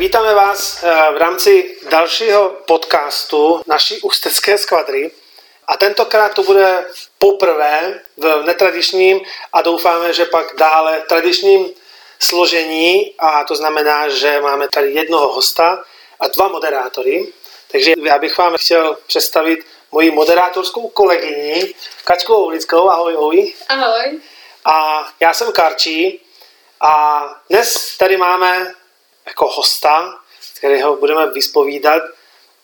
Vítáme vás eh, v rámci dalšího podcastu naší ústecké skvadry. A tentokrát to bude poprvé v netradičním a doufáme, že pak dále tradičním složení a to znamená, že máme tady jednoho hosta a dva moderátory. Takže já bych vám chtěl představit moji moderátorskou kolegyni Kačku Oulickou. Ahoj, Ovi. Ahoj. A já jsem Karčí a dnes tady máme jako hosta, kterého budeme vyspovídat,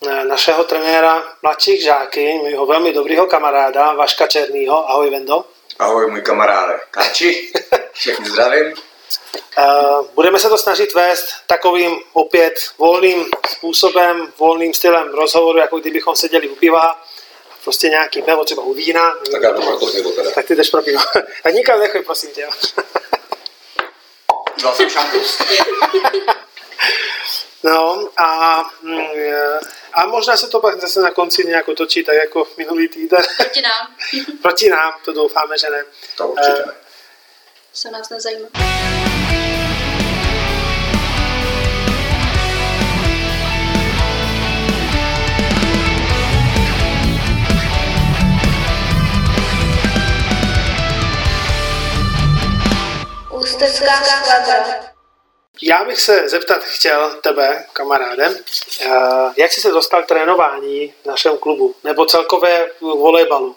eh, našeho trenéra mladších žáky, mého velmi dobrého kamaráda Vaška Černýho. Ahoj, Vendo. Ahoj, můj kamaráde. Kači, všechny zdravím. Eh, budeme se to snažit vést takovým opět volným způsobem, volným stylem rozhovoru, jako kdybychom seděli u piva, prostě nějaký nebo třeba u vína. Tak já jdu pro pivo teda. Tak ty jdeš pro pivo. A nikam nechoď, prosím tě. Dal jsem šampus. No a, mm, a možná se to pak zase na konci nějak otočí, tak jako minulý týden. Proti nám. Proti nám, to doufáme, že ne. To určitě ne. Se nás nezajímá. Ústecká skvadra. Já bych se zeptat chtěl tebe, kamaráde, eh, jak jsi se dostal k trénování v našem klubu, nebo celkové volejbalu?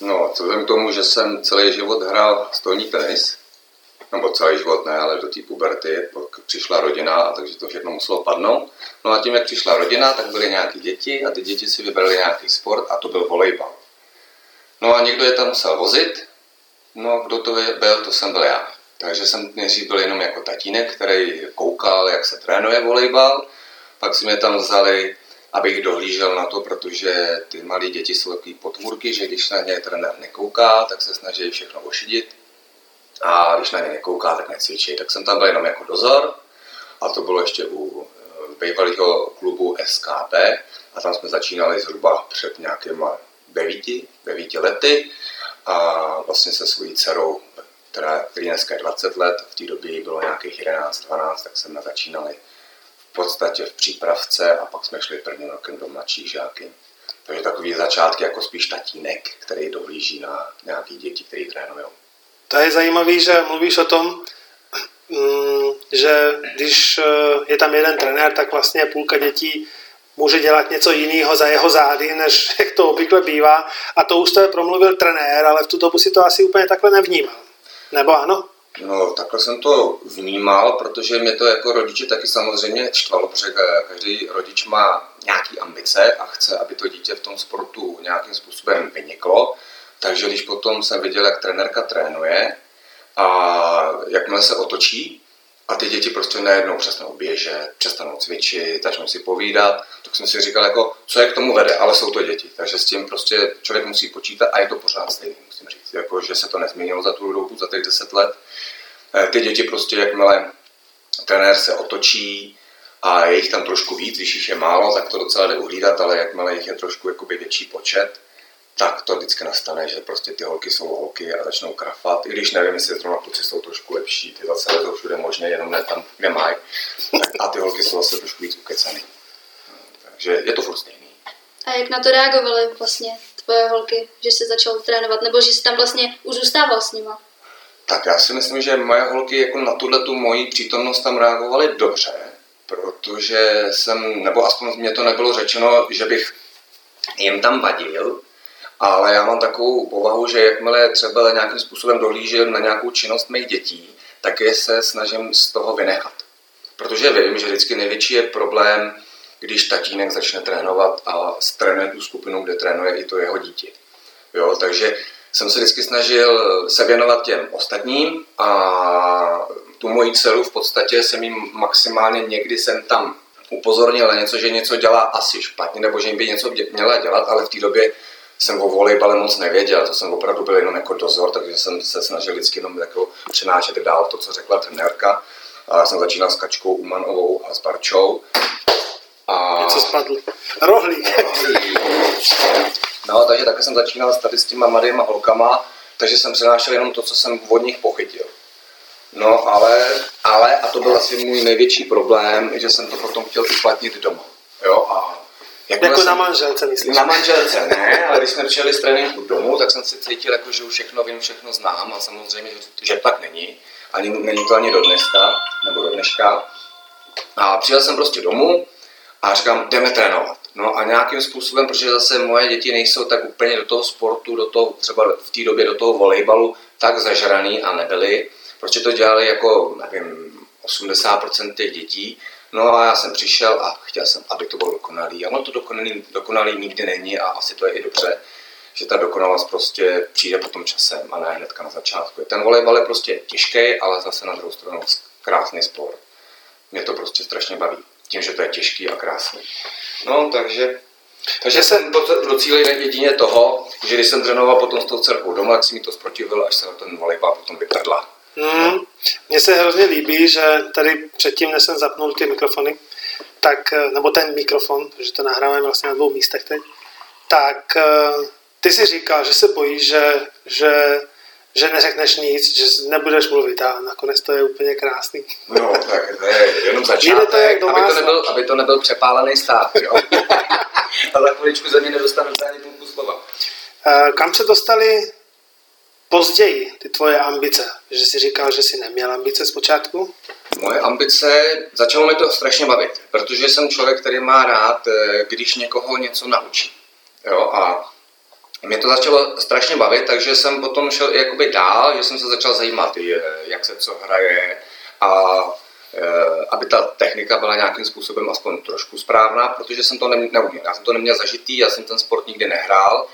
No, vzhledem k tomu, že jsem celý život hrál stolní tenis, nebo celý život ne, ale do té puberty, pak přišla rodina, a takže to všechno muselo padnout. No a tím, jak přišla rodina, tak byly nějaké děti a ty děti si vybrali nějaký sport a to byl volejbal. No a někdo je tam musel vozit, no kdo to byl, to jsem byl já. Takže jsem nejdřív byl jenom jako tatínek, který koukal, jak se trénuje volejbal, pak si mě tam vzali, abych dohlížel na to, protože ty malé děti jsou takový potvůrky, že když na ně trenér nekouká, tak se snaží všechno ošidit. A když na ně nekouká, tak necvičí. Tak jsem tam byl jenom jako dozor. A to bylo ještě u eh, bývalého klubu SKP a tam jsme začínali zhruba před nějakýma devíti, devíti lety. A vlastně se svojí dcerou, která, který dneska je 20 let, v té době bylo nějakých 11-12, tak jsme začínali v podstatě v přípravce a pak jsme šli prvním rokem do mladších žáky. Takže takový začátky jako spíš tatínek, který dohlíží na nějaký děti, který trénují. To je zajímavé, že mluvíš o tom, mm, že když eh, je tam jeden trenér, tak vlastně půlka dětí může dělat něco jiného za jeho zády, než jak to obvykle bývá. A to už to je promluvil trenér, ale v tu dobu si to asi úplně takhle nevnímal. Nebo ano? No, takhle jsem to vnímal, protože mě to jako rodiče taky samozřejmě štvalo, protože každý rodič má nějaký ambice a chce, aby to dítě v tom sportu nějakým způsobem vyniklo. Takže když potom jsem viděl, jak trenérka trénuje a jakmile se otočí a ty děti prostě najednou přestanou běžet, přestanou cvičit, začnou si povídat, tak jsem si říkal, jako, co je k tomu vede, ale jsou to děti. Takže s tím prostě člověk musí počítat a je to pořád stejný, musím říct. Jako, že se to nezměnilo za tu dobu, za těch deset let. Eh, Ty děti prostě, jakmile trenér se otočí a je jich tam trošku víc, když jich je málo, tak to docela jde uhlídat, ale jakmile jich je trošku jakoby větší počet, tak to vždycky nastane, že prostě ty holky jsou holky a začnou krafat. I když nevím, jestli zrovna kluci jsou trošku lepší, ty zase lezou všude možně, jenom ne tam, kde mají. A ty holky jsou zase trošku víc ukecany. Takže je to furt stejný. A jak na to reagovaly vlastně tvoje holky, že jsi začal trénovat, nebo že jsi tam vlastně už zůstával s nima? Tak já si myslím, že moje holky jako na tuhle tu moji přítomnost tam reagovaly dobře, protože jsem, nebo aspoň mě to nebylo řečeno, že bych jim tam vadil, ale já mám takovou povahu, že jakmile třeba nějakým způsobem dohlížím na nějakou činnost mých dětí, tak je se snažím z toho vynechat. Protože vím, že vždycky největší je problém, když tatínek začne trénovat a trénuje tu skupinu, kde trénuje i to jeho dítě. Jo, takže jsem se vždycky snažil se věnovat těm ostatním a tu moji dceru v podstatě jsem jim maximálně někdy jsem tam upozornil na něco, že něco dělá asi špatně, nebo že jim by něco měla dělat, ale v té době jsem o volejbale moc nevěděl, to jsem opravdu byl jenom jako dozor, takže jsem se snažil vždycky jenom jako přenášet dál to, co řekla trenérka. A já jsem začínal s Kačkou Umanovou a s Barčou. A... Něco spadl. Rohlík. No, takže také jsem začínal s tady s těma mladýma holkama, takže jsem přenášel jenom to, co jsem od nich pochytil. No ale, ale, a to byl asi můj největší problém, že jsem to potom chtěl uplatnit doma. Jo, a jako jsem, na manželce, myslím. Na manželce ne, ale když jsme přijeli z tréninku domů, tak jsem si cítil, jako, že už všechno vím, všechno znám a samozřejmě, že, že tak není. Ani, není to ani do dneska, nebo do dneška. A přijel jsem prostě domů a říkám, jdeme trénovat. No a nějakým způsobem, protože zase moje děti nejsou tak úplně do toho sportu, do toho, třeba v té době do toho volejbalu, tak zažraný a nebyli, protože to dělali jako, nevím, 80% těch dětí, No a já jsem přišel a chtěl jsem, aby to bylo dokonalý. A ono to dokonalý, dokonalý nikdy není a asi to je i dobře, že ta dokonalost prostě přijde potom časem a ne hnedka na začátku. Ten volejbal je prostě těžký, ale zase na druhou stranu krásný sport. Mě to prostě strašně baví. Tím, že to je těžký a krásný. No, takže takže jsem docílil jedině toho, že když jsem trénoval potom s tou dcerkou doma, tak si mi to zprotivil, až se na ten volejbal potom vyprdla. Hmm. Mně se hrozně líbí, že tady předtím, než jsem zapnul ty mikrofony, tak, eh, nebo ten mikrofon, protože to nahráváme vlastně na dvou místech teď, tak eh, ty si říkal, že se bojíš, že, že, že neřekneš nic, že nebudeš mluvit a nakonec to je úplně krásný. No, tak to je jenom začátek, to jak aby, to nebyl, aby to nebyl přepálený stát, jo? a za chviličku ze mě nedostanu ani půlku slova. Eh, kam se dostali později ty tvoje ambice? Že jsi říkal, že jsi neměl ambice zpočátku? Moje ambice, začalo mi to strašně bavit, protože jsem člověk, který má rád, eh, když někoho něco naučí. Jo, a mě to začalo strašně bavit, takže jsem potom šel jakoby dál, že jsem se začal zajímat, jak se co hraje a eh, aby ta technika byla nějakým způsobem aspoň trošku správná, protože jsem to neuměl. Já jsem to neměl zažitý, já jsem ten sport nikdy nehrál,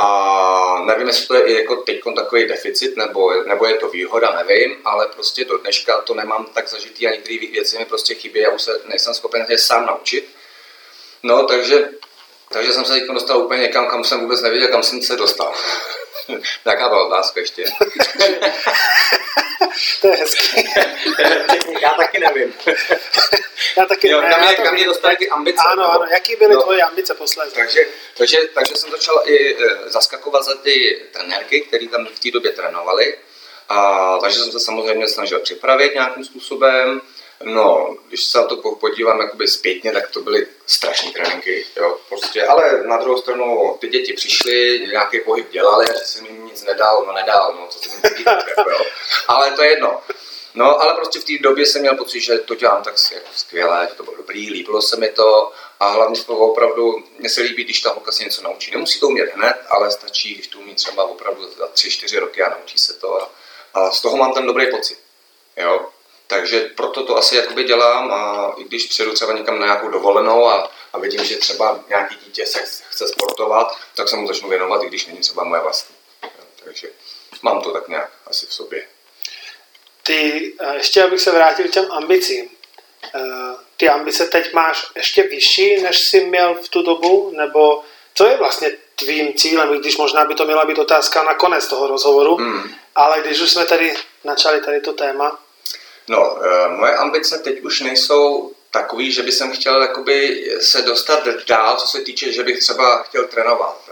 a nevím, jestli to je i jako teď takový deficit, nebo, nebo je to výhoda, nevím, ale prostě do dneška to nemám tak zažitý a některé věci mi prostě chybí, já už se nejsem schopen je sám naučit. No, takže, takže jsem se teď dostal úplně někam, kam jsem vůbec nevěděl, kam jsem se dostal. Jaká byla otázka ještě? to je hezký. Já taky nevím. Já taky jo, ne, kam, mě, kam mě dostali ty ambice. Ano, ano, jaký byly no, tvoje ambice posledně? Takže, takže, takže jsem začal i e, zaskakovat za ty trenérky, které tam v té době trénovali. A, takže jsem se samozřejmě snažil připravit nějakým způsobem. No, když se na to podívám jakoby zpětně, tak to byly strašné tréninky, jo, prostě, ale na druhou stranu ty děti přišly, nějaký pohyb dělali, že jsem jim nic nedal, no nedal, no, co se mi jako, jo. ale to je jedno. No, ale prostě v té době jsem měl pocit, že to dělám tak jako skvěle, že to bylo dobrý, líbilo se mi to a hlavně to opravdu, mně se líbí, když ta holka si něco naučí. Nemusí to umět hned, ale stačí, když to umí třeba opravdu za tři, čtyři roky a naučí se to a, a z toho mám ten dobrý pocit. Jo, takže proto to asi jakoby dělám a i když přijedu třeba někam na nějakou dovolenou a, a vidím, že třeba nějaký dítě se chce sportovat, tak se mu začnu věnovat, i když není třeba moje vlastní. Takže mám to tak nějak asi v sobě. Ty, eh, ještě abych se vrátil k těm ambicím. Eh, ty ambice teď máš ještě vyšší, než jsi měl v tu dobu? Nebo co je vlastně tvým cílem, i když možná by to měla být otázka na konec toho rozhovoru, hmm. ale když už jsme tady načali tady to téma, No, eh, moje ambice teď už nejsou takový, že bych chtěl jakoby se dostat dál, co se týče, že bych třeba chtěl trénovat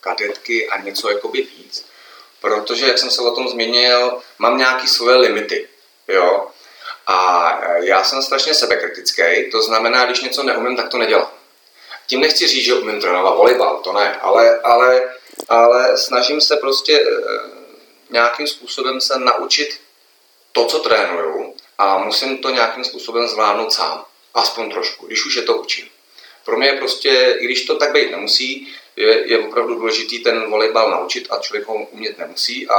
kadetky a něco jakoby víc, protože, jak jsem se o tom zmínil, mám nějaké svoje limity, jo, a eh, já jsem strašně sebekritický, to znamená, když něco neumím, tak to nedělám. Tím nechci říct, že umím trénovat volejbal, to ne, ale, ale, ale snažím se prostě nějakým způsobem se naučit to, co trénuju a musím to nějakým způsobem zvládnout sám. Aspoň trošku, když už je to učím. Pro mě je prostě, i když to tak být nemusí, je, je opravdu důležitý ten volejbal naučit a člověk ho umět nemusí a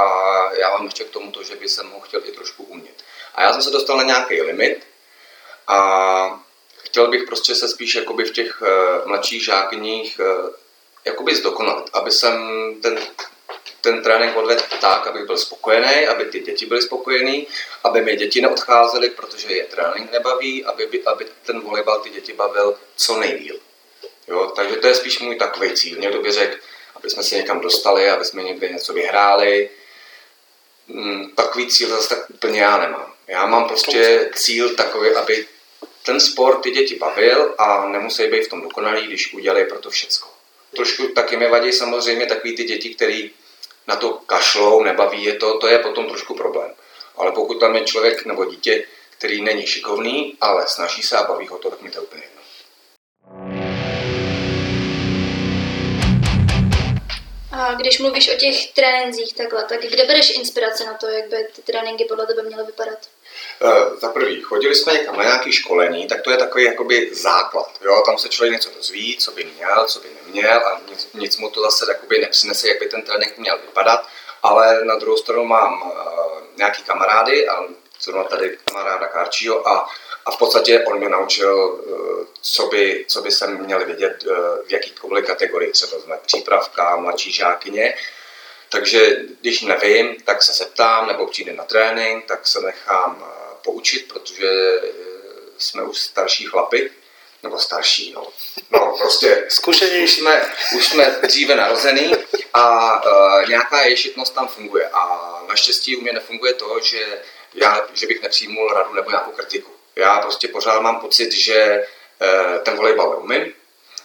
já mám ještě k tomu to, že by jsem ho chtěl i trošku umět. A já jsem se dostal na nějaký limit a chtěl bych prostě se spíš jakoby v těch uh, mladších žákyních uh, jakoby zdokonalit, aby jsem ten ten trénink odvedl tak, abych byl spokojený, aby ty děti byly spokojený, aby mi děti neodcházely, protože je trénink nebaví, aby, aby ten volejbal ty děti bavil co nejdíl. Jo, takže to je spíš můj takový cíl. Někdo by řekl, aby jsme se někam dostali, aby jsme někde něco vyhráli. Hmm, takový cíl zase tak úplně já nemám. Já mám prostě cíl takový, aby ten sport ty děti bavil a nemusí být v tom dokonalý, když udělají pro to všecko. Trošku taky mi vadí samozřejmě takový ty děti, který na to kašlou, nebaví je to, to je potom trošku problém. Ale pokud tam je člověk nebo dítě, který není šikovný, ale snaží se a baví ho to, tak mi to úplně jedno. A když mluvíš o těch trénincích takhle, tak kde bereš inspirace na to, jak by ty tréninky podle tebe měly vypadat? Uh, za prvý, chodili jsme někam na nějaké školení, tak to je takový jakoby základ. Jo? Tam se člověk něco dozví, co by měl, co by neměl a nic, nic mu to zase jakoby nepřinese, jak by ten trénink měl vypadat. Ale na druhou stranu mám uh, nějaký kamarády a zrovna tady kamaráda Karčího a, a v podstatě on mě naučil, uh, co by, co by se měl vědět, uh, v jakýkoliv kategorii, třeba jsme přípravka, mladší žákyně, takže když nevím, tak se zeptám, nebo přijde na trénink, tak se nechám eh, poučit, protože eh, jsme už starší chlapy, nebo starší, no. No, prostě Zkušenější. Už, už, jsme, už jsme dříve narozený a uh, nějaká ješitnost tam funguje. A naštěstí u mě nefunguje to, že, já, že bych nepřijmul radu nebo nějakou kritiku. Já prostě pořád mám pocit, že uh, ten volejbal umím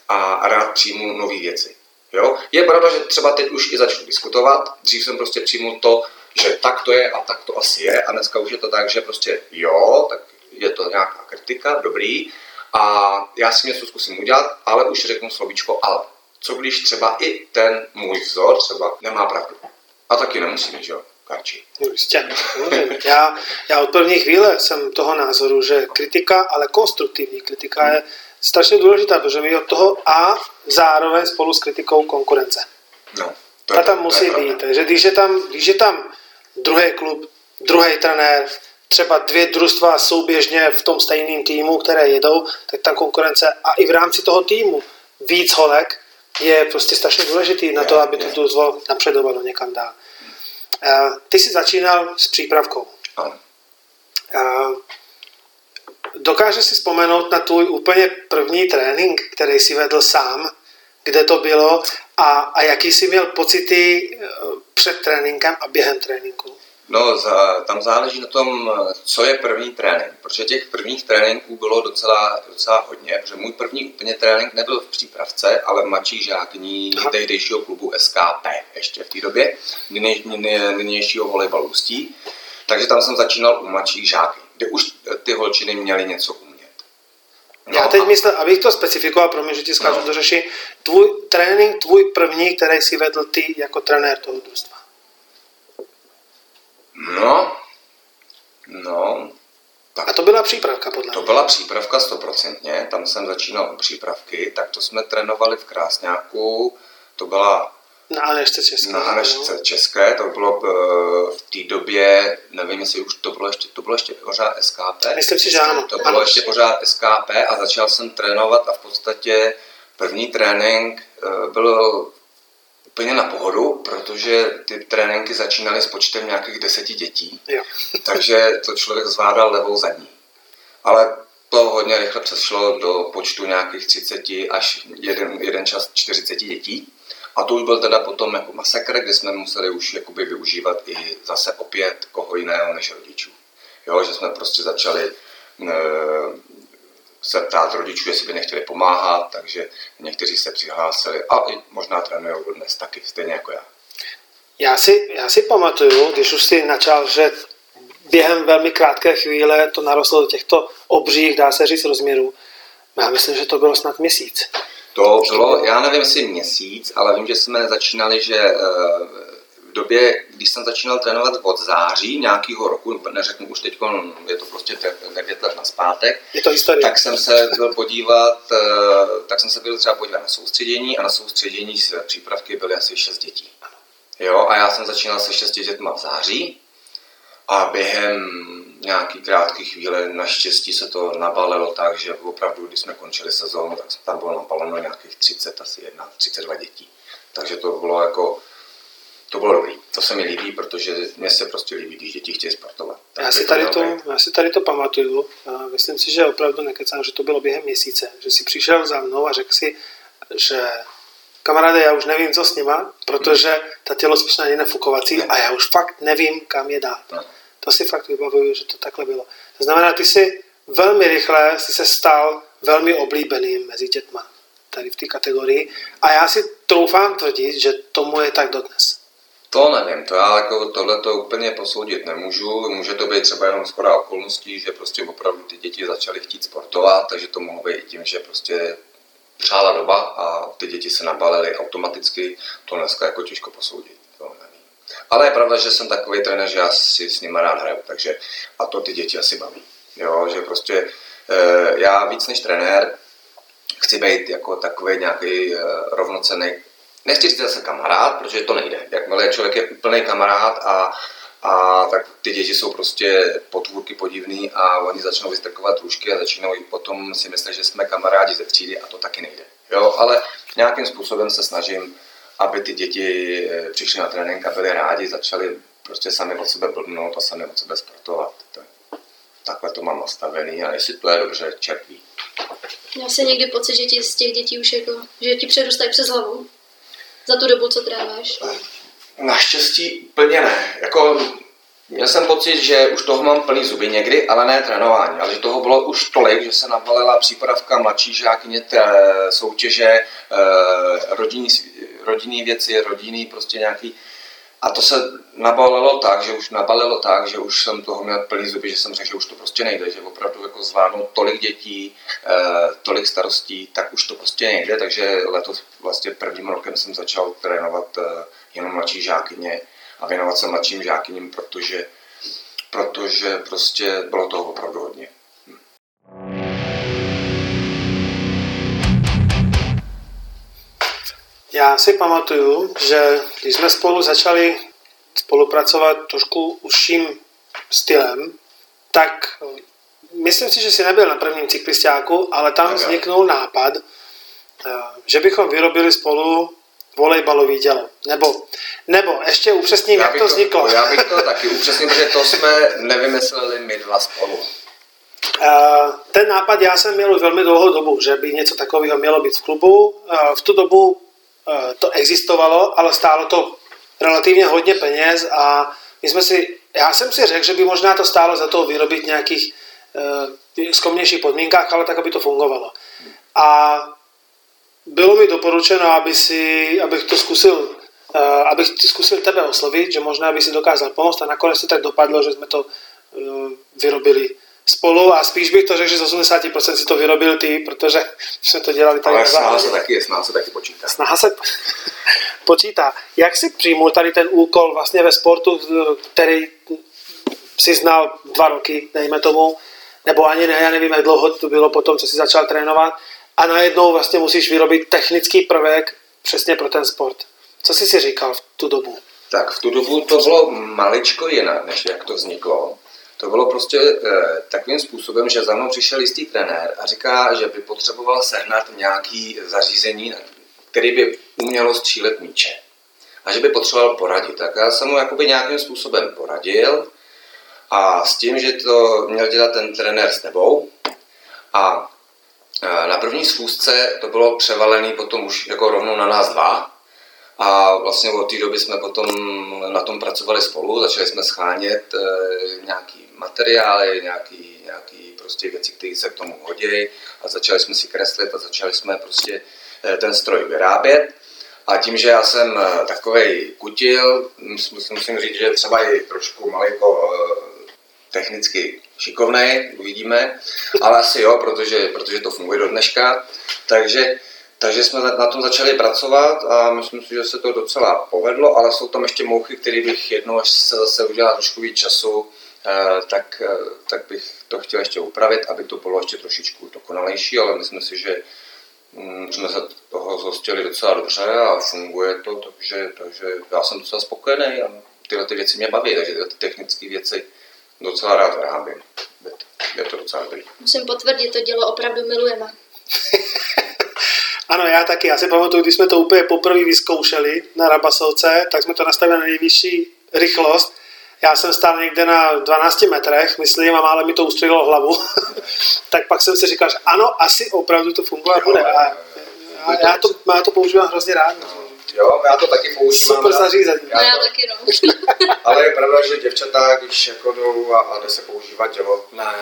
a rád přijmu nové věci. Jo? Je pravda, že třeba teď už i začnu diskutovat. Dřív jsem prostě přijmul to, že tak to je a tak to asi je. A dneska už je to tak, že prostě jo, tak je to nějaká kritika, dobrý. A já si něco zkusím udělat, ale už řeknu slovíčko ale. Co když třeba i ten můj vzor třeba nemá pravdu. A taky nemusí že jo, Karči. No, jistě. Já, já od první chvíle jsem toho názoru, že kritika, ale konstruktivní kritika je strašně důležitá, protože my od toho a zároveň spolu s kritikou konkurence. No, Ta tam musí být. Takže když je tam, když je tam druhý klub, druhý trenér, třeba dvě družstva souběžně v tom stejném týmu, které jedou, tak ta konkurence a i v rámci toho týmu víc holek je prostě strašně důležitý na to, aby to družstvo napředovalo někam dál. Eh, ty jsi začínal s přípravkou. Ano. Eh, Dokážeš si vzpomenout na tvůj úplně první trénink, který jsi vedl sám, kde to bylo a, a jaký jsi měl pocity eh, před tréninkem a během tréninku? No, za, tam záleží na tom, co je první trénink, protože těch prvních tréninků bylo docela, docela hodně, protože můj první úplně trénink nebyl v přípravce, ale v mladší žákní tehdejšího klubu SKP ještě v té době, nynějšího volejbalu Ústí, takže tam jsem začínal u mladších žáků, kde už ty holčiny měly něco umět. No, Já teď a... myslím, abych to specifikoval, pro mě, že ti zkážu no. to řeší, tvůj trénink, tvůj první, který si vedl ty jako trenér toho družstva. No, no. Tak. A to byla přípravka, podle To byla přípravka stoprocentně, tam jsem začínal u přípravky, tak to jsme trénovali v Krásňáku, to byla na Anešce České. Na Anešce České, to bylo eh, v té době, nevím, jestli už to bylo ještě, to bylo ještě pořád SKP. Myslím si, že ano. To bylo ano. ještě pořád SKP a začal jsem trénovat a v podstatě první trénink eh, byl úplně na pohodu, protože ty tréninky začínaly s počtem nějakých deseti dětí, jo. takže to člověk zvládal levou zadní. Ale to hodně rychle přešlo do počtu nějakých 30 až jeden, jeden čas 40 dětí. A to už byl teda potom jako masakr, kde jsme museli už jakoby využívat i zase opět koho jiného než rodičů. Jo, že jsme prostě začali e, se ptát rodičů, jestli by nechtěli pomáhat, takže někteří se přihlásili a i možná trénují dnes taky, stejně jako já. Já si, já si pamatuju, když už si načal, že během velmi krátké chvíle to narostlo do těchto obřích, dá se říct, rozměrů. Já myslím, že to bylo snad měsíc. To bylo, já nevím, jestli měsíc, ale vím, že jsme začínali, že eh, době, když jsem začínal trénovat od září nějakého roku, neřeknu už teď, je to prostě 9 let na zpátek, je to historie. tak jsem se byl podívat, eh, tak jsem se byl třeba podívat na soustředění a na soustředění z přípravky byly asi 6 dětí. Jo, a já jsem začínal se 6 dětma v září a během nějaký krátký chvíle naštěstí se to nabalilo tak, že opravdu, když jsme končili sezónu, tak tam bylo nabaleno nějakých 30, asi 1, 32 dětí. Takže to bylo jako, to bylo dobrý. To se mi líbí, protože mně se prostě líbí, když děti chtějí sportovat. Já si, tady to, já si tady to pamatuju. A myslím si, že opravdu nekecám, že to bylo během měsíce. Že si přišel za mnou a řekl si, že kamaráde, já už nevím, co s nima, protože ta tělocvična je nefukovací a já už fakt nevím, kam je dát. No. To si fakt vybavuju, že to takhle bylo. To znamená, ty si velmi rychle si se stal velmi oblíbeným mezi dětma tady v té kategorii a já si troufám tvrdit, že tomu je tak dodnes. To nevím, to já jako tohle to úplně posoudit nemůžu. Může to být třeba jenom skoro okolností, že prostě opravdu ty děti začaly chtít sportovat, takže to mohlo být i tím, že prostě přála doba a ty děti se nabalily automaticky. To dneska jako těžko posoudit. To nevím. Ale je pravda, že jsem takový trenér, že já si s nimi rád hraju, takže a to ty děti asi baví. Jo, že prostě e, já víc než trenér chci být jako takový nějaký e, rovnocený nechci říct zase kamarád, protože to nejde. Jakmile člověk je úplný kamarád a, a tak ty děti jsou prostě potvůrky podivný a oni začnou vystrkovat růžky a začínají potom si myslet, že jsme kamarádi ze třídy a to taky nejde. Jo, ale nějakým způsobem se snažím, aby ty děti eh, přišly na trénink a byli rádi, začali prostě sami od sebe blbnout a sami od sebe sportovat. Takhle to mám nastavený a jestli to je dobře, čerpí. Měl jsi někdy pocit, že ti z těch dětí už jako, že ti přerůstají přes hlavu? Za tu dobu, co trénuješ? Naštěstí úplně ne. Jako, měl jsem pocit, že už toho mám plný zuby někdy, ale ne trénování. Ale že toho bylo už tolik, že se nabalila přípravka mladší žákyně, té soutěže, eh, rodinný, rodinný věci, rodinný prostě nějaký a to se nabalilo tak, že už nabalilo tak, že už jsem toho měl plný zuby, že jsem řekl, že už to prostě nejde, že opravdu jako zvládnout tolik dětí, eh, tolik starostí, tak už to prostě nejde, takže letos vlastně prvním rokem jsem začal trénovat eh, jenom mladší žákyně a věnovat se mladším žákyním, protože, protože prostě bylo toho opravdu hodně. Já si pamatuju, že když jsme spolu začali spolupracovat trošku užším stylem, tak eh, myslím si, že si nebyl na prvním cyklistiáku, ale tam vzniknul nápad, eh, že bychom vyrobili spolu volejbalový dělo. Nebo, nebo ještě upřesním, jak to, to vzniklo. Já bych to taky upřesnil, protože to jsme nevymysleli my dva spolu. Eh, ten nápad já jsem měl už velmi dlouhou dobu, že by něco takového mělo být v klubu. V tu dobu to existovalo, ale stálo to relativně hodně peněz a my jsme si, já jsem si řekl, že by možná to stálo za to vyrobit nějakých uh, skomnějších podmínkách, ale tak, aby to fungovalo. A bylo mi doporučeno, aby si, abych to zkusil, uh, abych zkusil tebe oslovit, že možná by si dokázal pomoct a nakonec to tak dopadlo, že jsme to vyrobili spolu a spíš bych to řekl, že z 80% si to vyrobil ty, protože jsme to dělali tady Ale snaha se taky, snaha se taky počítá. Snaha se počítá. Jak si přijmul tady ten úkol vlastně ve sportu, který si znal dva roky, dejme tomu, nebo ani ne, já nevím, jak dlouho to bylo potom, co si začal trénovat, a najednou vlastně musíš vyrobit technický prvek přesně pro ten sport. Co jsi si říkal v tu dobu? Tak v tu dobu to bylo maličko jinak, než jak to vzniklo. To bylo prostě eh, takovým způsobem, že za mnou přišel jistý trenér a říká, že by potřeboval sehnat nějaký zařízení, který by umělo střílet míče. A že by potřeboval poradit. Tak já jsem mu jakoby nějakým způsobem poradil a s tím, že to měl dělat ten trenér s tebou. A eh, na první schůzce to bylo převalené potom už jako rovnou na nás dva, a vlastně od té doby jsme potom na tom pracovali spolu, začali jsme schánět e, nějaký materiály, nějaký, nějaký prostě věci, které se k tomu hodí a začali jsme si kreslit a začali jsme prostě e, ten stroj vyrábět. A tím, že já jsem e, takový kutil, musím, musím říct, že třeba i trošku malinko e, technicky šikovný, uvidíme, ale asi jo, protože, protože to funguje do dneška. Takže takže jsme na tom začali pracovat a myslím si, že se to docela povedlo, ale jsou tam ještě mouchy, které bych jednou, až se zase udělal trošku víc času, eh, tak, eh, tak bych to chtěl ještě upravit, aby to bylo ještě trošičku dokonalejší, ale myslím si, že mm, jsme se toho zhostili docela dobře a funguje to, takže, takže já jsem docela spokojený a tyhle ty věci mě baví, takže tyhle ty technické věci docela rád vyrábím. Je to, je to docela dobrý. Musím potvrdit, to dělo opravdu milujeme. Ano, já taky. Já si pamatuju, když jsme to úplně poprvé vyzkoušeli na Rabasovce, tak jsme to nastavili na nejvyšší rychlost. Já jsem stál někde na 12 metrech, myslím, a mále mi to ustřelilo hlavu. tak pak jsem si říkal, že ano, asi opravdu to funguje bude. A, a já, to, já to používám hrozně rád. Jo, já to taky používám. Super zařízení. Já, já taky, no. Ale je pravda, že děvčata, když jako jdou a, a jde se používat dělo, ne,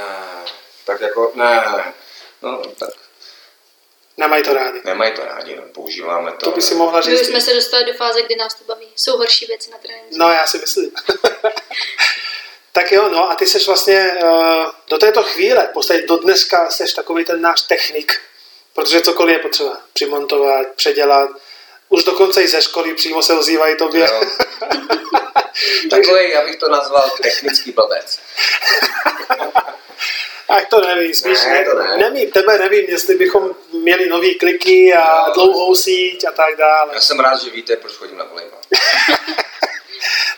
tak jako ne, no tak Nemají to rádi. Nemají to rádi, no. používáme to. To by si mohla My říct. jsme se dostali do fáze, kdy nás to baví. Jsou horší věci na tréninku. No, já si myslím. tak jo, no a ty seš vlastně uh, do této chvíle, v podstatě do dneska seš takový ten náš technik, protože cokoliv je potřeba přimontovat, předělat, už dokonce i ze školy přímo se ozývají tobě. Jo. Takový, já bych to nazval technický blbec. Ach to nevím, spíš Ne, ne, to ne. nevím, tebe nevím, jestli bychom měli nový kliky a Jo. dlouhou síť a tak dále. Já jsem rád, že víte, proč chodím na volejbal.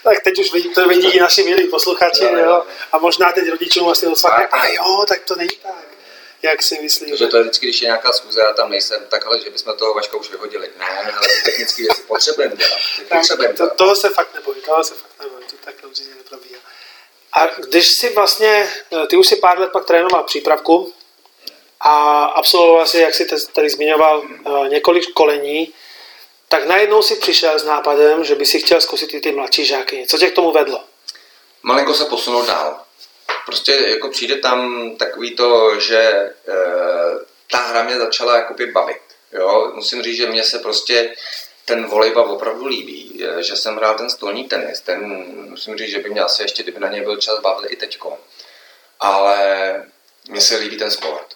Tak teď už vidí, to vidí i naši milí posluchači, Jo, jo. A možná teď rodičům vlastně docvakne, a jo, tak to není tak, jak si myslí. Takže to je vždycky, když je nějaká schůze a tam nejsem, tak ale že bychom toho Vaška už vyhodili. Ne, ale technické věci potřebujeme dělat. Ty potřebujeme to, dělat. toho se fakt nebojí, toho se fakt nebojí, to takhle určitě neprobíhá. A když si vlastně, ty už si pár let pak trénoval přípravku a absolvoval si, jak si tady zmiňoval, eh, několik školení, tak najednou si přišel s nápadem, že by si chtěl zkusit i ty mladší žáky. Co tě k tomu vedlo? Malinko se posunout dál. Prostě jako přijde tam takový to, že e, ta hra mě začala jakoby bavit. Jo? Musím říct, že mně se prostě ten volejbal opravdu líbí, e, že jsem hrál ten stolní tenis, ten musím říct, že by mě asi ještě, kdyby na něj byl čas, bavil i teďko. Ale mně se líbí ten sport.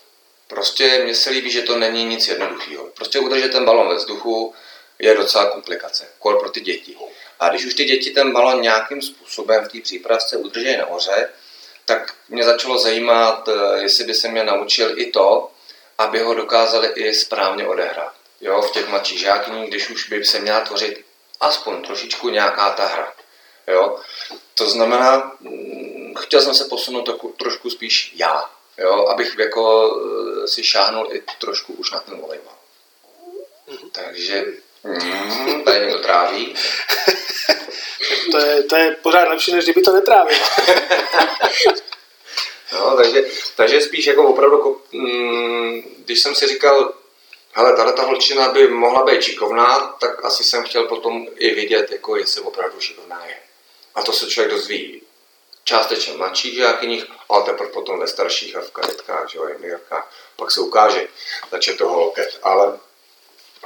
Prostě mně se líbí, že to není nic jednoduchého. Prostě udržet ten balon ve vzduchu je docela komplikace, kor pro ty děti. A když už ty děti ten balon nějakým způsobem v té přípravce udrží nahoře, tak mě začalo zajímat, eh, jestli by se mě naučil i to, aby ho dokázali i správně odehrát. Jo, v těch mladších žákních, když už by se měla tvořit aspoň trošičku nějaká ta hra. Jo? To znamená, mm, chtěl jsem se posunout trochu, trošku spíš já, jo? abych jako eh, si šáhnul i trošku už na ten volejbal. Takže mm, tady to tráví. To je, to je pořád lepší, než kdyby to netrávil. No, takže, takže spíš jako opravdu, jako, mm, když jsem si říkal, hele, tahle ta holčina by mohla být šikovná, tak asi jsem chtěl potom i vidět, jako jestli opravdu šikovná je. A to se člověk dozví částečně mladších žákyních, ale teprve potom ve starších a v kadetkách, že jo, pak se ukáže, zač je to holoket. Ale,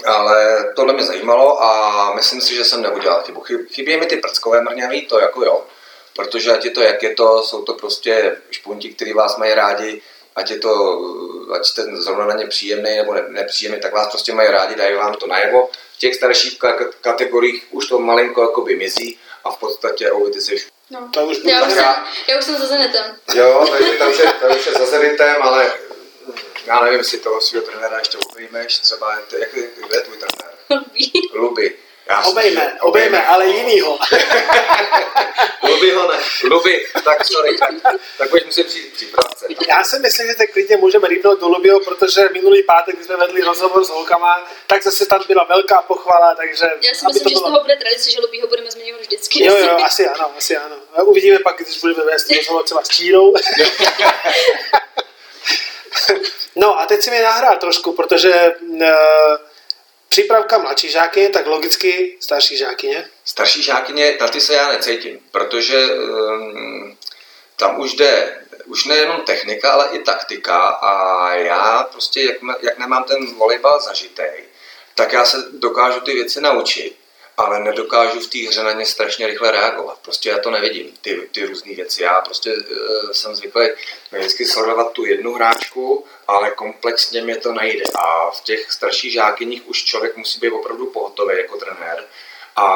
ale tohle mě zajímalo a myslím si, že jsem neudělal chybu. Chyb- Chybí mi ty prckové mrňavý, to jako jo, protože ať je to, jak je to, jsou to prostě špunti, který vás mají rádi, ať je to, ať jste zrovna na ně příjemný nebo ne- nepříjemný, tak vás prostě mají rádi, dají vám to najevo. V těch starších ka- kategoriích už to malinko jakoby mizí a v podstatě ouvity se už No. To už Já už, jsem, já už jsem za Zenetem. Jo, takže tam už je, tam už je za Zenitem, ale já nevím, jestli toho svého trenéra ještě obejmeš, třeba, je to- jak je, tvůj trenér? Luby. Já si- Obejme, obejme, ale jinýho. Luby ho ne, Luby, tak sorry, tak, tak budeš muset přijít přípravce. Já si myslím, že tak klidně můžeme rýpnout do Lubio, protože minulý pátek, když jsme vedli rozhovor s holkama, tak zase tam byla velká pochvala, takže... Já si myslím, to že z bylo- toho bude tradice, že Lubího budeme zmiňovat vždycky. Jo, jo, asi ano, asi ano. Uvidíme pak, když budeme vést rozhovor třeba s Čírou. no a teď si mi nahrál trošku, protože uh, přípravka mladší žáky, tak logicky starší žáky, ne? Starší žákyně, na ty se já necítím, protože um, tam už jde, už nejenom technika, ale i taktika a já prostě, jak, jak nemám ten volejbal zažitej, tak já se dokážu ty věci naučit, ale nedokážu v té hře na ně strašně rychle reagovat. Prostě já to nevidím, ty, ty různé věci. Já prostě uh, jsem zvyklý vždycky sledovat tu jednu hráčku, ale komplexně mě to nejde. A v těch starších žákyních už člověk musí být opravdu pohotový jako trenér a,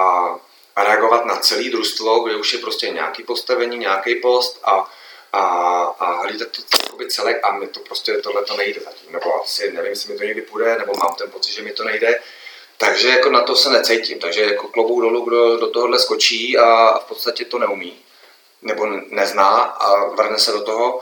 a reagovat na celý družstvo, kde už je prostě nějaký postavení, nějaký post a, a, a hlídat to jakoby celek a mi to prostě tohle to nejde zatím. Nebo asi nevím, jestli mi to někdy půjde, nebo mám ten pocit, že mi to nejde. Takže jako na to se necítím. Takže jako klobouk dolů, kdo do tohohle skočí a v podstatě to neumí nebo nezná a vrne se do toho.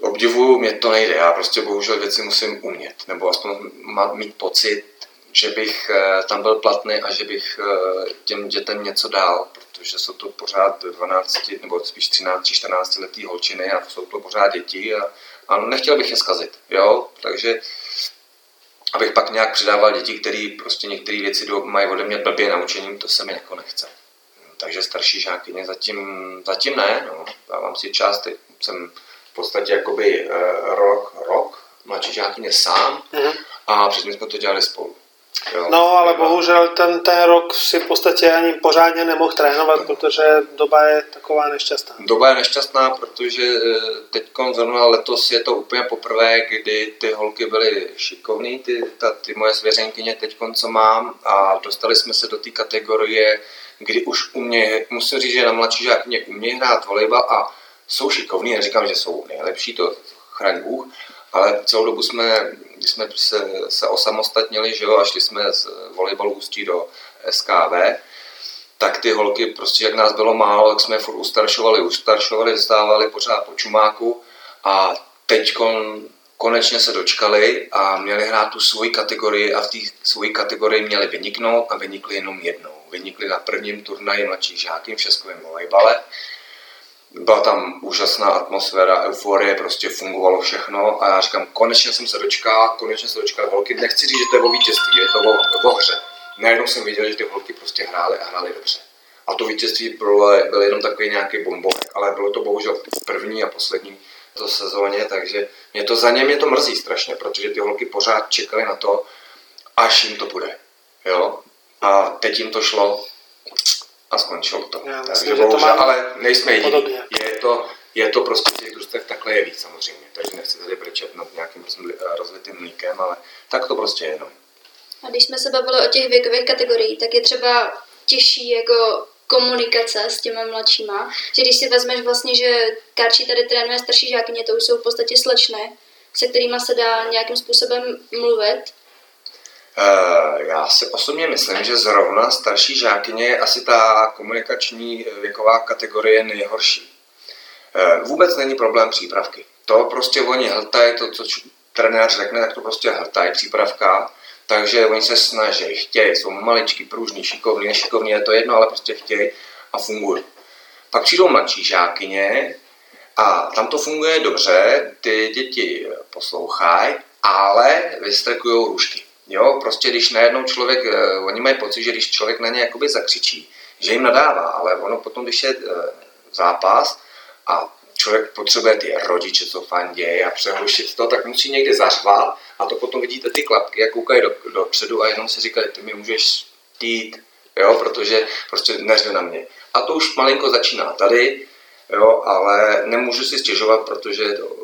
Obdivu mě to nejde. Já prostě bohužel věci musím umět. Nebo aspoň mít pocit, že bych eh, tam byl platný a že bych eh, těm dětem něco dal, protože jsou to pořád 12 nebo spíš 13, 14 letý holčiny a jsou to pořád děti a, a nechtěl bych je zkazit. Jo? Takže abych pak nějak přidával děti, které prostě některé věci mají ode mě blbě naučením, to se mi jako nechce. Takže starší žákyně zatím, zatím ne, no. dávám si čas, teď jsem v podstatě jakoby eh, rok, rok, mladší žákyně sám Mhm. a předtím jsme to dělali spolu. Jo. No, ale bohužel ten, ten rok si v podstatě ani pořádně nemohl trénovat, no. protože doba je taková nešťastná. Doba je nešťastná, protože eh, teď zrovna letos je to úplně poprvé, kdy ty holky byly šikovné, ty, ta, ty moje svěřenkyně teď, co mám, a dostali jsme se do té kategorie, kdy už umě, musím říct, že na mladší žákyně umějí hrát volejbal a jsou šikovní, neříkám, že jsou nejlepší, to chraň Bůh, ale celou dobu jsme, když jsme se, se osamostatnili že jo, a šli jsme z volejbalu ústí do SKV, tak ty holky, prostě jak nás bylo málo, tak jsme furt ustaršovali, ustaršovali, zastávali pořád po čumáku a teď konečně se dočkali a měli hrát tu svoji kategorii a v té svoji kategorii měli vyniknout a vynikli jenom jednou. Vynikli na prvním turnaji mladších žáky v českovém volejbale byla tam úžasná atmosféra, euforie, prostě fungovalo všechno a já říkám, konečně jsem se dočkal, konečně se dočkal holky. Nechci říct, že to je o vítězství, je to o, o hře. Najednou jsem viděl, že ty holky prostě hrály a hrály dobře. A to vítězství bylo, bylo jenom takový nějaký bombonek, ale bylo to bohužel první a poslední to sezóně, takže mě to za ně mě to mrzí strašně, protože ty holky pořád čekaly na to, až jim to bude. Jo? A teď jim to šlo a skončilo to. Já myslím, Takže bohužel, to ale nejsme jediní. Je to, je to prostě těch družstvech takhle je víc samozřejmě. Takže nechci tady brečet nad nějakým rozvitým mlíkem, ale tak to prostě je. No. A když jsme se bavili o těch věkových kategoriích, tak je třeba těžší jako komunikace s těma mladšíma, že když si vezmeš vlastně, že Karči tady trénuje starší žákyně, to už jsou v podstatě slečny, se kterými se dá nějakým způsobem mluvit, Eh, já si osobně myslím, že zrovna starší žákyně je asi ta komunikační věková kategorie nejhorší. Eh, vůbec není problém přípravky. To prostě oni hltají, to, co trenér řekne, tak to prostě hltají přípravka, takže oni se snaží, chtějí, jsou maličky, pružní, šikovní, nešikovní, je to jedno, ale prostě chtějí a fungují. Pak přijdou mladší žákyně a tam to funguje dobře, ty děti poslouchají, ale vystrkují růžky. Jo, prostě když najednou člověk, uh, oni mají pocit, že když člověk na ně jakoby zakřičí, že jim nadává, ale ono potom, když je uh, zápas a člověk potřebuje ty rodiče, co fandě a přehlušit to, tak musí někde zařvat a to potom vidíte ty klapky, jak koukají do, dopředu a jenom si říkají, ty mi můžeš štít, jo, protože prostě neřve na mě. A to už malinko začíná tady, jo, ale nemůžu si stěžovat, protože to,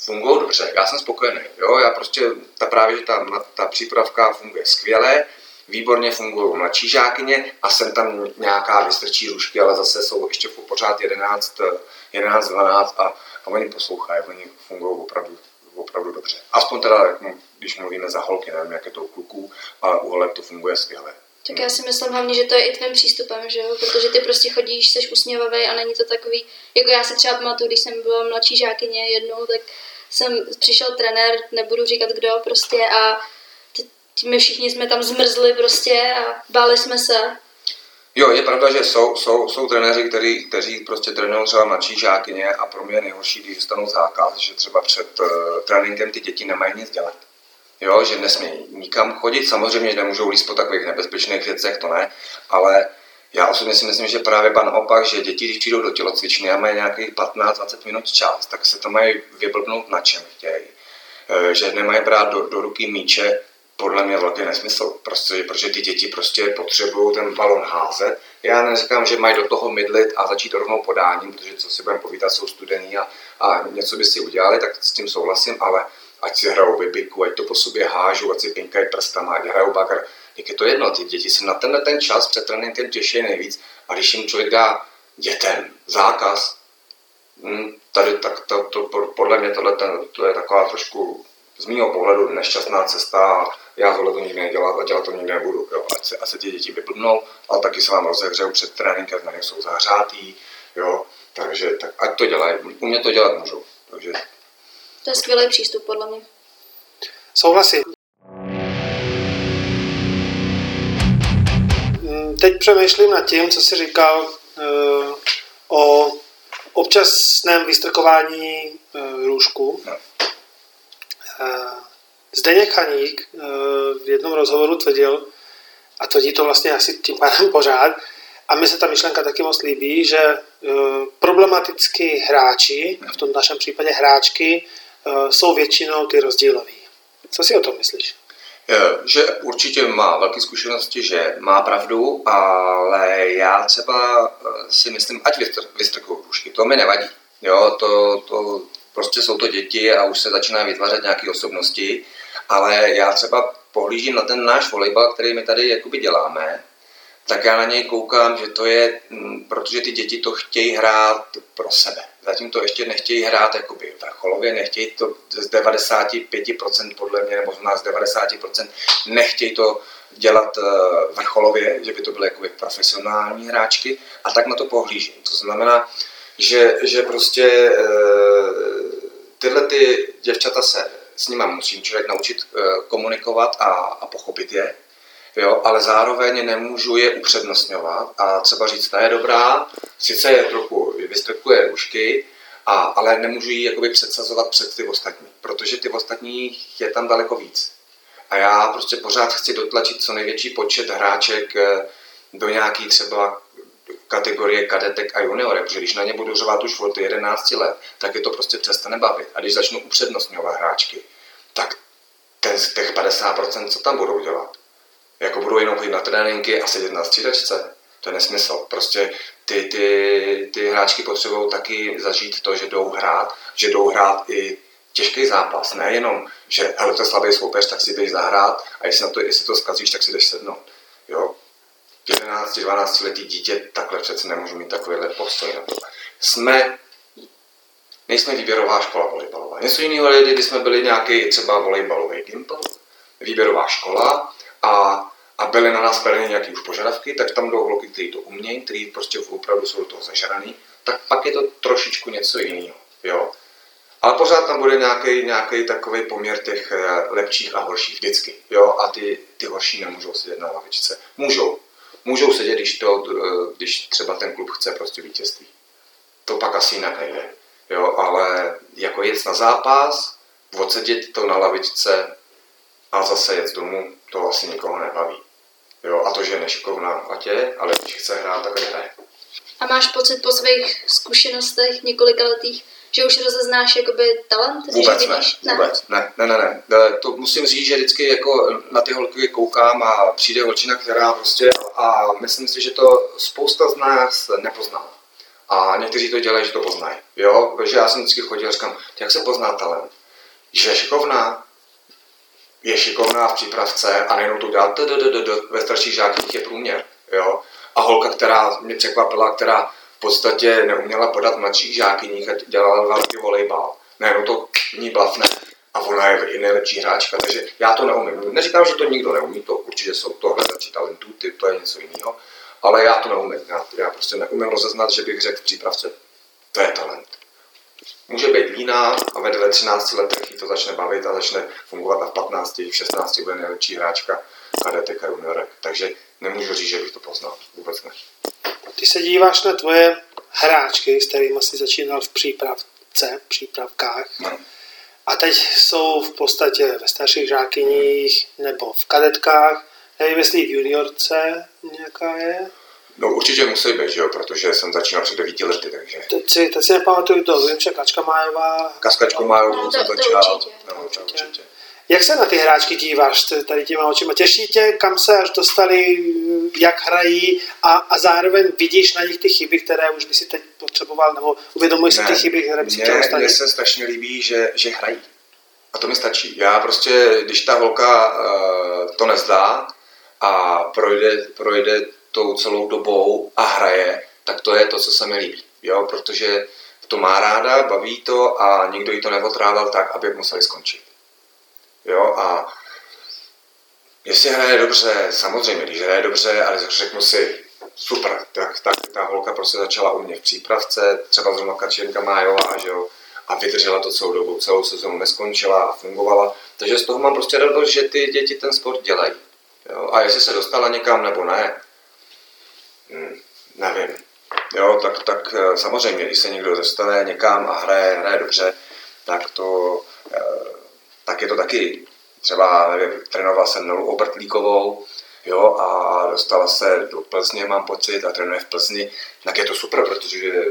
fungují dobře, já jsem spokojený. Jo? Já prostě, ta právě, že ta, ta přípravka funguje skvěle, výborně fungují mladší žákyně a jsem tam nějaká vystrčí růžky, ale zase jsou ještě pořád 11, 11 12 a, a oni poslouchají, oni fungují opravdu, opravdu dobře. Aspoň teda, když mluvíme za holky, nevím, jak je to u kluků, ale u holek to funguje skvěle. Tak já si myslím hlavně, že to je i tvým přístupem, že jo? protože ty prostě chodíš, jsi usměvavý a není to takový, jako já si třeba pamatuju, když jsem byla mladší žákyně jednou, tak jsem přišel trenér, nebudu říkat kdo prostě a my všichni jsme tam zmrzli prostě a báli jsme se. Jo, je pravda, že jsou, jsou, jsou trenéři, který, kteří prostě trénují třeba mladší žákyně a pro mě je nejhorší, když dostanou zákaz, že třeba před uh, tréninkem ty děti nemají nic dělat. Jo, že nesmějí nikam chodit, samozřejmě nemůžou líst po takových nebezpečných věcech, to ne, ale já osobně si myslím, že právě pan opak, že děti, když přijdou do tělocvičny a mají nějakých 15-20 minut čas, tak se to mají vyblbnout na čem chtějí. E, že nemají brát do, do ruky míče, podle mě velký nesmysl, prostě, protože ty děti prostě potřebují ten balon házet. Já neříkám, že mají do toho mydlit a začít rovnou podáním, protože co si budeme povídat, jsou studení a, a něco by si udělali, tak s tím souhlasím, ale ať si hrajou vybiku, ať to po sobě hážou, ať si pinkají prstama, ať hrajou bagr jak je to jedno, ty děti se na tenhle ten čas před tréninkem těší nejvíc a když jim člověk dá dětem zákaz, hm, tady tak to, to, podle mě tohle ten, to je taková trošku z mého pohledu nešťastná cesta a já tohle to nikdy nedělat a dělat to nikdy nebudu. Jo. Ať, se, ať se ty děti vyblbnou, ale taky se vám rozehřejou před tréninkem, na jsou zahřátý, jo. takže tak, ať to dělají, u mě to dělat můžou. Takže... To je skvělý přístup podle mě. Souhlasím. Teď přemýšlím nad tím, co jsi říkal uh, o občasném vystrkování uh, růžku. Uh, Zdeněk Chaník uh, v jednom rozhovoru tvrdil, a tvrdí to vlastně asi tím pádem pořád, a mi se ta myšlenka taky moc líbí, že problematický hráči, v tom našem případě hráčky, jsou většinou ty rozdíloví. Co si o tom myslíš? Že určitě má velké zkušenosti, že má pravdu, ale já třeba eh, si myslím, ať vystrkují růžky, to mi nevadí. Jo, to, to prostě jsou to děti a už se začíná vytvářet nějaké osobnosti, ale já třeba pohlížím na ten náš volejbal, který my tady jakoby děláme, tak já na něj koukám, že to je, mm, protože ty děti to chtějí hrát pro sebe. Zatím to ještě nechtějí hrát jakoby vrcholově, nechtějí to z 95% podle mě, nebo z nás 90% nechtějí to dělat eh, vrcholově, že by to byly jakoby profesionální hráčky a tak na to pohlížím. To znamená, že, že prostě eh, tyhle ty děvčata se s nimi musím člověk naučit eh, komunikovat a, a pochopit je, jo, ale zároveň nemůžu je upřednostňovat a třeba říct, ta je dobrá, sice je trochu vystrkuje rušky, a, ale nemůžu ji jakoby předsazovat před ty ostatní, protože ty ostatní je tam daleko víc. A já prostě pořád chci dotlačit co největší počet hráček eh, do nějaký třeba kategorie kadetek a juniorek, protože když na ně budu řovat už od 11 let, tak je to prostě přestane bavit. A když začnu upřednostňovat hráčky, tak ten, těch 50%, co tam budou dělat? Jako budou jenom chodit na tréninky a sedět na střídačce? To je nesmysl. Prostě ty, ty, ty hráčky potřebují taky zažít to, že jdou hrát, že jdou hrát i těžký zápas. Nejenom, že hele, to je slabý soupeř, tak si jdeš zahrát a jestli, na to, jestli to zkazíš, tak si jdeš sednout. Jo? 11-12 letý dítě takhle přece nemůžu mít takovýhle postoj na to. Jsme, nejsme výběrová škola volejbalová. Něco jiného je, když jsme byli nějaký třeba volejbalový gimpl, výběrová škola a, a byly na nás plně nějaké už požadavky, tak tam jdou holky, kteří to umějí, kteří prostě opravdu jsou do toho zažraný, tak pak je to trošičku něco jiného. Jo? Ale pořád tam bude nějaký, nějaký takový poměr těch eh, lepších a horších vždycky. Jo? A ty, ty horší nemůžou sedět na lavičce. Můžou, můžou sedět, když, to, eh, když třeba ten klub chce prostě vítězství. To pak asi jinak nejde. Jo, ale jako jet na zápas, odsedět to na lavičce a zase jet z domu, to asi nikoho nebaví. Jo, a to, že je nešikovná, ať je, ale když chce hrát, tak hraje. A máš pocit po svých zkušenostech několika letých, že už rozeznáš jakoby talent? Vůbec že vidíš? ne, vůbec ne, ne, ne, ne, ne. To musím říct, že vždycky jako na ty holky koukám a přijde holčina, která prostě a myslím si, že to spousta z nás nepozná. A někteří to dělají, že to poznají. Jo, že já jsem vždycky chodil a říkám, jak se pozná talent? Že je šikovná, je šikovná v přípravce a nejenom to dělat ve starších žákých je průměr. Jo? A holka, která mě překvapila, která v podstatě neuměla podat mladších žákyních a dělala velký volejbal. Najednou to ní blafne a ona je i nejlepší hráčka, takže já to neumím. Neříkám, že to nikdo neumí, to určitě jsou to hledači talentů, ty, to je něco jiného, ale já to neumím. Já, já prostě neumím rozeznat, že bych řekl v přípravce, to je talent. Může být líná a ve 13 letech jí to začne bavit a začne fungovat a v 15, v 16 bude nejlepší hráčka kadetek a juniorek. Takže nemůžu říct, že bych to poznal. Vůbec ne. Ty se díváš na tvoje hráčky, s kterými jsi začínal v přípravce, přípravkách. No. A teď jsou v podstatě ve starších žákyních nebo v kadetkách. Nevím, jestli v juniorce nějaká je. No určitě musí být, že jo, protože jsem začínal před devíti lety, takže. Teď si, teď si nepamatuju to, vím, že Kačka Májová. Kaskačku Májovou no, jsem začal. Určitě. No, určitě. určitě. Jak se na ty hráčky díváš tady těma očima? Těší tě, kam se až dostali, jak hrají a, a zároveň vidíš na nich ty chyby, které už by si teď potřeboval, nebo uvědomuješ si ty chyby, které by si chtěl Mně se strašně líbí, že, že hrají. A to mi stačí. Já prostě, když ta holka uh, to nezdá a projde, projde tou celou dobou a hraje, tak to je to, co se mi líbí. Jo? Protože to má ráda, baví to a nikdo jí to neotrával tak, aby museli skončit. Jo? A jestli hraje dobře, samozřejmě, když hraje dobře, ale řeknu si, super, tak, tak ta holka prostě začala u mě v přípravce, třeba zrovna Kačenka Májová, že jo, a vydržela to celou dobu, celou sezónu neskončila a fungovala. Takže z toho mám prostě radost, že ty děti ten sport dělají. Jo? A jestli se dostala někam nebo ne, nevím. Jo, tak, tak eh, samozřejmě, když se někdo dostane někam a hraje, hraje dobře, tak to, eh, tak je to taky třeba, nevím, trénoval jsem Nolu Obrtlíkovou, jo, a dostala se do Plzně, mám pocit, a trénuje v Plzni, tak je to super, protože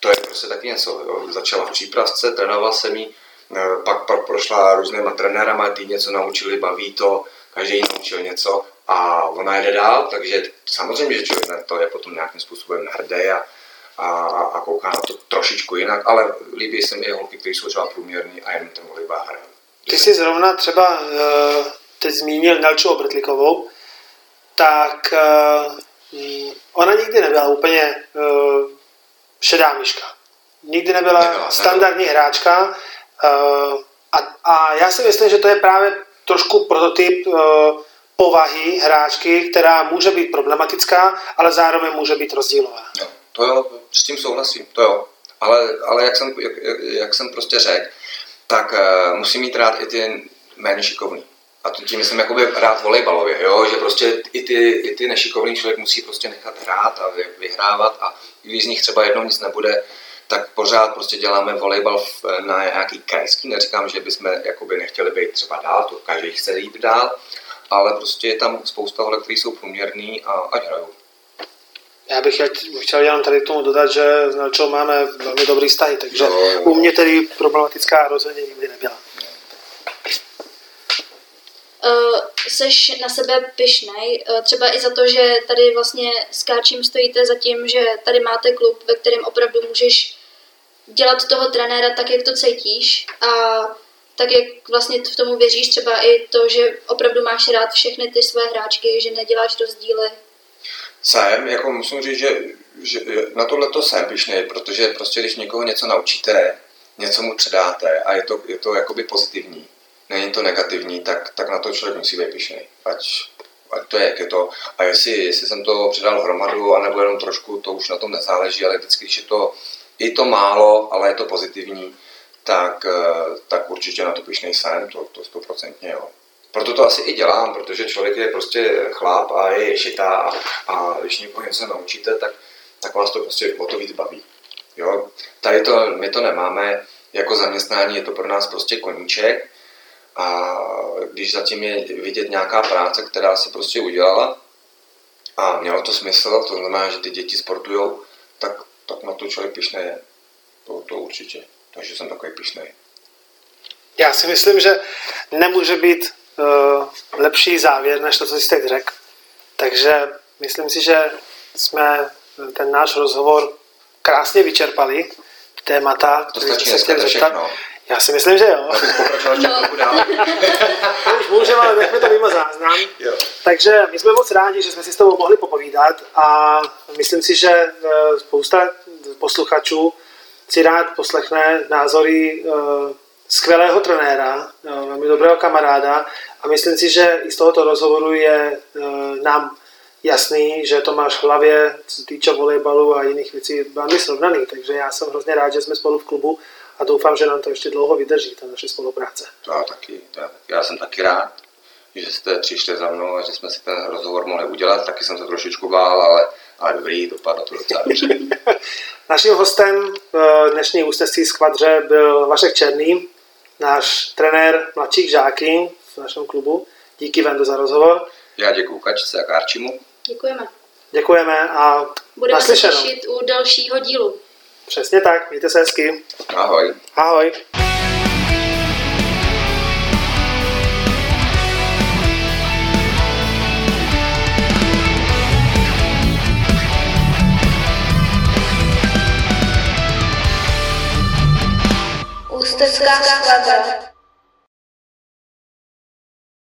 to je prostě taky něco. Jo. Začala v přípravce, trénovala jsem jí, eh, pak, pak prošla různýma trenérama, ty něco naučili, baví to, každý naučil něco a ona jede dál, takže samozřejmě, že člověk na to je potom nějakým způsobem hrdý a, a, a kouká na to trošičku jinak, ale líbí se mi i holky, které jsou třeba průměrný a jenom ten volejbal hrají. Ty jsi zrovna třeba uh, teď zmínil Nelču Obrtlikovou, tak uh, ona nikdy nebyla úplně uh, šedá myška. Nikdy nebyla, nebyla standardní nebyla. hráčka a, a já si myslím, že to je právě trošku prototyp povahy hráčky, která může být problematická, ale zároveň může být rozdílová. Jo, to jo, s tím souhlasím, to jo. Ale, ale jak, jsem, jak, jak jsem prostě řekl, tak uh, musí mít rád i ty méně šikovný. A to tím myslím jakoby rád volejbalově, jo? že prostě i ty, i ty nešikovný člověk musí prostě nechat hrát a vyhrávat a když z nich třeba jednou nic nebude, tak pořád prostě děláme volejbal na nějaký krajský, neříkám, že bychom jakoby nechtěli být třeba dál, to každý chce jít dál, ale prostě je tam spousta holek, které jsou průměrný a ať hrajou. Já bych chtěl jenom tady tomu dodat, že s Nelčou máme velmi dobrý vztahy, takže jo, jo. u mě tedy problematická rozhodně nikdy nebyla. Uh, seš na sebe pyšnej, uh, třeba i za to, že tady vlastně s Káčím stojíte za tím, že tady máte klub, ve kterém opravdu můžeš dělat toho trenéra tak, jak to cítíš a tak, jak vlastně v tomu věříš, třeba i to, že opravdu máš rád všechny ty své hráčky, že neděláš rozdíly. Jsem, jako musím říct, že, že na tohle to jsem pišný, protože prostě když někoho něco naučíte, něco mu předáte a je to, je to jakoby pozitivní, není to negativní, tak, tak na to člověk musí být pišný. Ať, ať to je, jak je to. A jestli, jestli jsem to předal hromadu, anebo jenom trošku, to už na tom nezáleží, ale vždycky, když je to i to málo, ale je to pozitivní, tak, eh, tak určitě na to pišnej jsem, to, to stoprocentně jo. Proto to asi i dělám, protože člověk je prostě chláp a je ješitá a, a když někoho něco naučíte, tak, tak vás to prostě o to víc baví. Jo? Tady to, my to nemáme, jako zaměstnání je to pro nás prostě koníček a když zatím je vidět nějaká práce, která se prostě udělala a mělo to smysl, to znamená, že ty děti sportují, tak, tak na to člověk pišné je. To, to určitě. Takže jsem takový pišný. Já si myslím, že nemůže být uh, lepší závěr, než to, co jsi teď řekl. Takže myslím si, že jsme ten náš rozhovor krásně vyčerpali. Témata, které jsme se chtěli zeptat. Já si myslím, že jo. no. Už můžeme, ale nechme to mimo záznam. Jo. Takže my jsme moc rádi, že jsme si s tebou mohli popovídat a myslím si, že eh, spousta posluchačů si rád poslechne názory uh, skvělého trenéra, uh, velmi dobrého kamaráda a myslím si, že i z tohoto rozhovoru je uh, nám jasný, že to máš v hlavě, co se týče volejbalu a jiných věcí, velmi srovnaný. Takže já jsem hrozně rád, že jsme spolu v klubu a doufám, že nám to ještě dlouho vydrží, ta naše spolupráce. Já taky, já, já jsem taky rád, že jste přišli za mnou a že jsme si ten rozhovor mohli udělat. Taky jsem se trošičku bál, ale, ale dobrý, dopadlo to docela dobře. Naším hostem v dnešní ústectví skvadře byl Vašek Černý, náš trenér mladších žáky v našem klubu. Díky Vendo za rozhovor. Já děkuji Kačce a Kárčimu. Děkujeme. Děkujeme a Budeme se těšit u dalšího dílu. Přesně tak, mějte se hezky. Ahoj. Ahoj. Ústecká skladba.